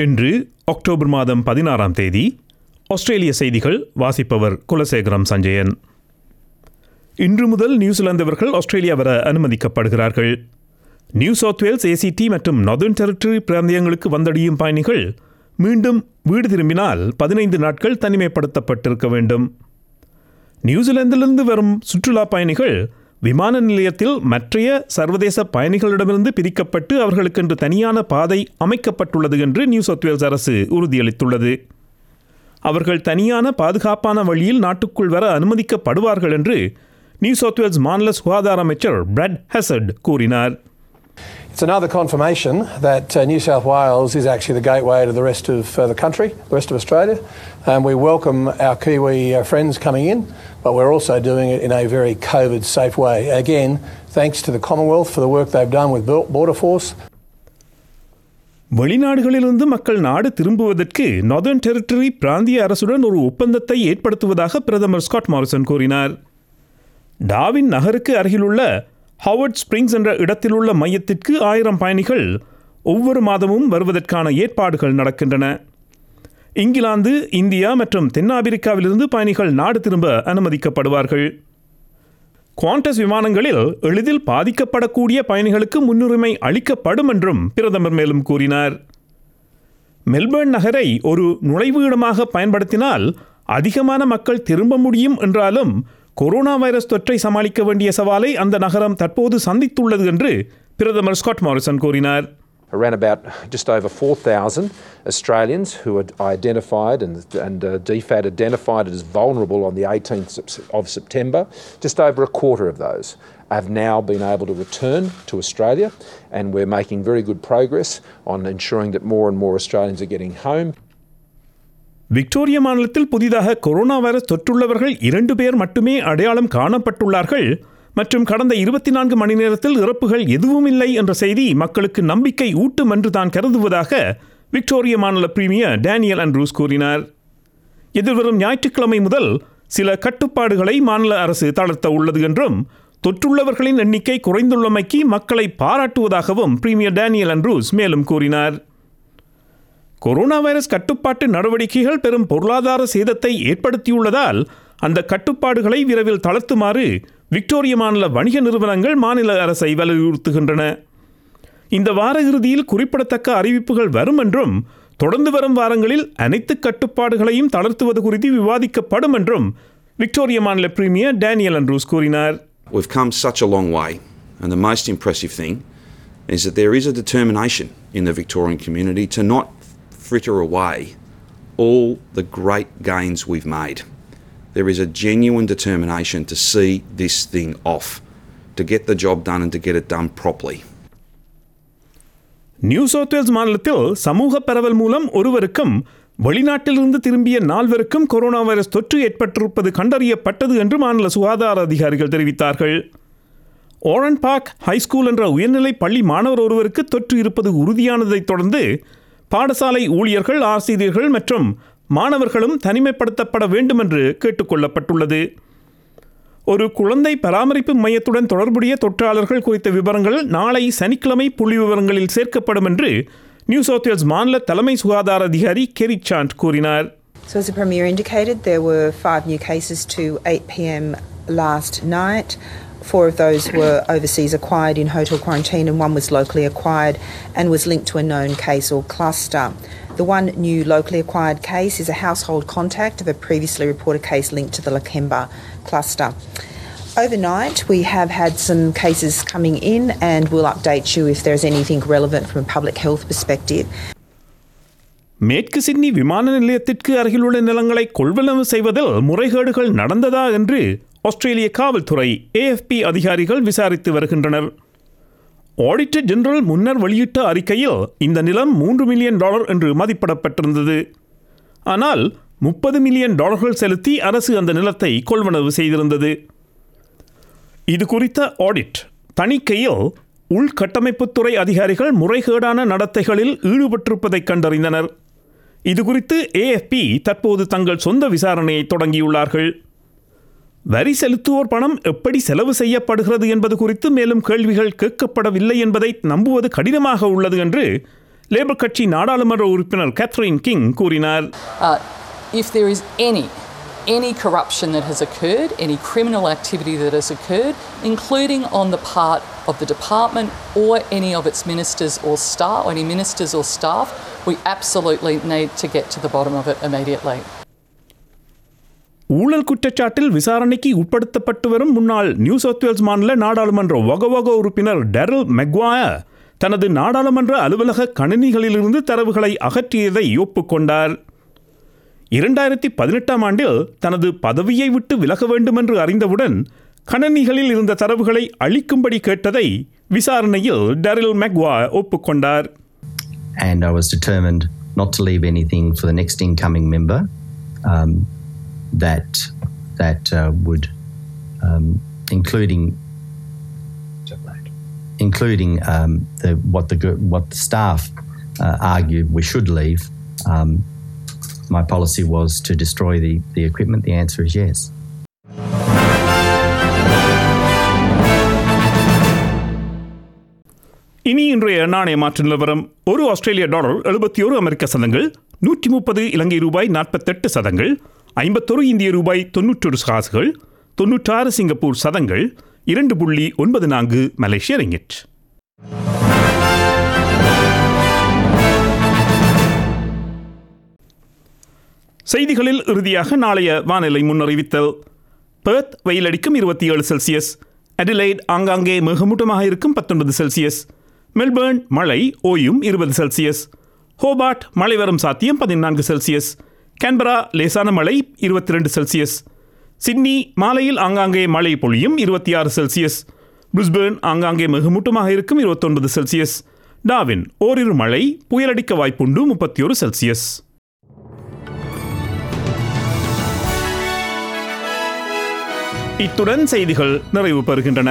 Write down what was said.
இன்று அக்டோபர் மாதம் பதினாறாம் தேதி ஆஸ்திரேலிய செய்திகள் வாசிப்பவர் குலசேகரம் சஞ்சயன். இன்று முதல் நியூசிலாந்தவர்கள் ஆஸ்திரேலியா வர அனுமதிக்கப்படுகிறார்கள். நியூ சவுத் வேல்ஸ் ஏசிடி மற்றும் நார்தர்ன் டெரிட்டரி பிராந்தியங்களுக்கு வந்தடையும் பயணிகள் மீண்டும் வீடு திரும்பினால் பதினைந்து நாட்கள் தனிமைப்படுத்தப்பட்டிருக்க வேண்டும். நியூசிலாந்திலிருந்து வரும் சுற்றுலா பயணிகள் விமான நிலையத்தில் மற்றைய சர்வதேச பயணிகளிடமிருந்து பிரிக்கப்பட்டு அவர்களுக்கென்று தனியான பாதை அமைக்கப்பட்டுள்ளது என்று நியூ சவுத்வேல்ஸ் அரசு உறுதியளித்துள்ளது. அவர்கள் தனியான பாதுகாப்பான வழியில் நாட்டுக்குள் வர அனுமதிக்கப்படுவார்கள் என்று நியூ சவுத்வேல்ஸ் மாநில சுகாதார அமைச்சர் பிரட் ஹெசர்ட் கூறினார். It's another confirmation that uh, New South Wales is actually the gateway to the rest of uh, the country, the rest of Australia. And we welcome our Kiwi uh, friends coming in, but we're also doing it in a very COVID safe way. Again, thanks to the Commonwealth for the work they've done with Border Force. வெளிநாடுகளிலிருந்து மக்கள் நாடு திரும்புவதற்கு northern territory பிராந்திய அரசுடன் ஒரு ஒப்பந்தத்தை ஏற்படுத்துவதாக பிரதமர் ஸ்காட் மாரிசன் கூறினார் டாவின் நகருக்கு அருகிலுள்ள ஹாவர்ட் ஸ்பிரிங்ஸ் என்ற இடத்திலுள்ள மையத்திற்கு ஆயிரம் பயணிகள் ஒவ்வொரு மாதமும் வருவதற்கான ஏற்பாடுகள் நடக்கின்றன. இங்கிலாந்து இந்தியா மற்றும் தென்னாப்பிரிக்காவிலிருந்து பயணிகள் நாடு திரும்ப அனுமதிக்கப்படுவார்கள். குவாண்டஸ் விமானங்களில் எளிதில் பாதிக்கப்படக்கூடிய பயணிகளுக்கு முன்னுரிமை அளிக்கப்படும் என்றும் பிரதமர் மேலும் கூறினார். மெல்பர்ன் நகரை ஒரு நுழைவு இடமாக பயன்படுத்தினால் அதிகமான மக்கள் திரும்ப முடியும் என்றாலும் கொரோனா வைரஸ் தொற்றை சமாளிக்க வேண்டிய சவாலை அந்த நகரம் தற்போது சந்தித்துள்ளது என்று பிரதமர் ஸ்காட் மாரிசன் கூறினார் around about just over 4,000 Australians who are identified and, and uh, DFAT identified as vulnerable on the 18th Sep- of September. Just over a quarter of those have now been able to return to Australia, and we're making very good progress on ensuring that more and more Australians are getting home. Victoria மாநிலத்தில் புதிதாக corona virus தொற்றுள்ளவர்கள் இரண்டு பேர் மட்டுமே அடையாளம் காணப்பட்டுள்ளார்கள். மற்றும் கடந்த இருபத்தி நான்கு மணி நேரத்தில் இறப்புகள் எதுவும் இல்லை என்ற செய்தி மக்களுக்கு நம்பிக்கை ஊட்டும் என்று தான் கருதுவதாக விக்டோரிய மாநில பிரீமியர் டேனியல் அண்ட்ரூஸ் கூறினார். எதிர்வரும் ஞாயிற்றுக்கிழமை முதல் சில கட்டுப்பாடுகளை மாநில அரசு தளர்த்த உள்ளது என்றும் தொற்றுள்ளவர்களின் எண்ணிக்கை குறைந்துள்ளமைக்கு மக்களை பாராட்டுவதாகவும் பிரீமியர் டேனியல் அண்ட்ரூஸ் மேலும் கூறினார். கொரோனா வைரஸ் கட்டுப்பாட்டு நடவடிக்கைகள் பெரும் பொருளாதார சேதத்தை ஏற்படுத்தியுள்ளதால் அந்த கட்டுப்பாடுகளை விரைவில் தளர்த்துமாறு விக்டோரிய மாநில வணிக நிறுவனங்கள் மாநில அரசை வலியுறுத்துகின்றன. இந்த வார இறுதியில் குறிப்பிடத்தக்க அறிவிப்புகள் வரும் என்றும் தொடர்ந்து வரும் வாரங்களில் அனைத்து கட்டுப்பாடுகளையும் தளர்த்துவது குறித்து விவாதிக்கப்படும் என்றும் விக்டோரிய மாநில பிரீமியர் டேனியல் அண்ட்ரூஸ் கூறினார். We've come such a long way, and the most impressive thing is that there is a determination in the Victorian community to not fritter away all the great gains we've made. There is a genuine determination to see this thing off, to get the job done and to get it done properly. New South Wales மாநிலத்தில் சமூக பரவல் மூலம் ஒருவருக்கும் வெளிநாட்டிலிருந்து திரும்பிய நால்வருக்கும் corona virus தொற்று ஏற்பட்டிருப்பது கண்டறியப்பட்டது என்று மாநில சுகாதார அதிகாரிகள் தெரிவித்தார்கள் ஓரன் பார்க் ஹைஸ்கூல் என்ற உயர்நிலை பள்ளி மாணவர் ஒருவருக்கு தொற்று இருப்பது உறுதியானதைத் தொடர்ந்து பாடசாலை ஊழியர்கள் ஆசிரியர்கள் மற்றும் மாணவர்களும் தனிமைப்படுத்தப்பட வேண்டும் என்று கேட்டுக்கொள்ளப்பட்டுள்ளது ஒரு குழந்தை பராமரிப்பு மையத்துடன் தொடர்புடைய தொற்றாளர்கள் குறித்த விவரங்கள் நாளை சனிக்கிழமை புள்ளி விவரங்களில் சேர்க்கப்படும் என்று நியூ சவுத் வேல்ஸ் மாநில தலைமை சுகாதார அதிகாரி கெரி சாண்ட் கூறினார் So, as the Premier indicated, there were five new cases to 8 pm last night. Four of those were overseas acquired in hotel quarantine, and one was locally acquired and was linked to a known case or cluster. The one new locally acquired case is a household contact of a previously reported case linked to the Lakemba cluster. Overnight, we have had some cases coming in, and we'll update you if there's anything relevant from a public health perspective. மேற்கு Sydney விமான நிலையத்திற்கு அருகிலுள்ள நிலங்களை கொள்வனவு செய்வதில் முறைகேடுகள் நடந்ததா என்று ஆஸ்திரேலிய காவல்துறை ஏஎஃப்பி அதிகாரிகள் விசாரித்து வருகின்றனர். ஆடிட்டர் ஜெனரல் முன்னர் வெளியிட்ட அறிக்கையில் இந்த நிலம் மூன்று மில்லியன் டாலர் என்று மதிப்பிடப்பட்டிருந்தது. ஆனால் முப்பது மில்லியன் டாலர்கள் செலுத்தி அரசு அந்த நிலத்தை கொள்வனவு செய்திருந்தது. இது குறித்த ஆடிட் தணிக்கையில் உள்கட்டமைப்புத்துறை அதிகாரிகள் முறைகேடான நடத்தைகளில் ஈடுபட்டிருப்பதை கண்டறிந்தனர். இது குறித்து ஏஎஃப்பி தற்போது தங்கள் சொந்த விசாரணையை தொடங்கியுள்ளார்கள். வரி செலுத்துவோர் பணம் எப்படி செலவு செய்யப்படுகிறது என்பது குறித்து மேலும் கேள்விகள் கேட்கப்படவில்லை என்பதை நம்புவது கடினமாக உள்ளது என்று லேபர் கட்சி நாடாளுமன்ற உறுப்பினர் கேத்ரின் கிங் கூறினார் Uh, if there is any any corruption that has occurred, any criminal activity that has occurred, including on the part of the department or any of its ministers or staff, or any ministers or staff, we absolutely need to get to the bottom of it immediately. ஊழல் குற்றச்சாட்டில் விசாரணைக்கு உட்படுத்தப்பட்டு வரும் முன்னாள் new South Wales மாநில நாடாளுமன்ற வகவக உறுப்பினர் Darrell Maguire தனது நாடாளுமன்ற அலுவலக கணினிகளிலிருந்து தரவுகளை அகற்றியதை ஒப்புக்கொண்டார் இரண்டாயிரத்தி பதினெட்டாம் ஆண்டில் தனது பதவியை விட்டு விலக வேண்டுமென்று அறிந்தவுடன் கணனிகளில் இருந்த தரவுகளை அளிக்கும்படி கேட்டதை விசாரணையில் டெரில் மெக்வா ஒப்புக்கொண்டார் and I was determined not to leave anything for the next incoming member. Um, that that uh, would, um, including including um, the, what the what the staff uh, argued we should leave. Um, my policy was to destroy the, the equipment. The answer is yes. இனி இன்றைய நாணய மாற்று நிலவரம் ஒரு ஆஸ்திரேலிய dollar எழுபத்தி ஒரு அமெரிக்க சதங்கள் நூற்றி முப்பது இலங்கை ரூபாய் நாற்பத்தெட்டு சதங்கள் ஐம்பத்தொரு இந்திய ரூபாய் தொன்னூற்றொரு காசுகள் தொன்னூற்றாறு சிங்கப்பூர் சதங்கள் இரண்டு புள்ளி ஒன்பது நான்கு மலேசிய ரிங்கிட். செய்திகளில் இறுதியாக நாளைய வானிலை முன்னறிவித்தல். பெர்த் வெயிலடிக்கும் இருபத்தி ஏழு செல்சியஸ் அடிலைட் ஆங்காங்கே மிகமூட்டமாக இருக்கும் பத்தொன்பது செல்சியஸ் மெல்பேர்ன் மழை ஓயும் இருபது செல்சியஸ் ஹோபார்ட் மழை வரும் சாத்தியம் பதினான்கு செல்சியஸ் கேன்பரா லேசான மழை இருபத்தி ரெண்டு செல்சியஸ் சிட்னி மாலையில் ஆங்காங்கே மழை பொழியும் இருபத்தி ஆறு செல்சியஸ் பிரிஸ்பேர்ன் ஆங்காங்கே மிகமூட்டமாக இருக்கும் இருபத்தொன்பது செல்சியஸ் டாவின் ஓரிரு மழை புயலடிக்க வாய்ப்புண்டு முப்பத்தி ஒரு செல்சியஸ் இத்துடன் செய்திகள் நிறைவு பெறுகின்றன.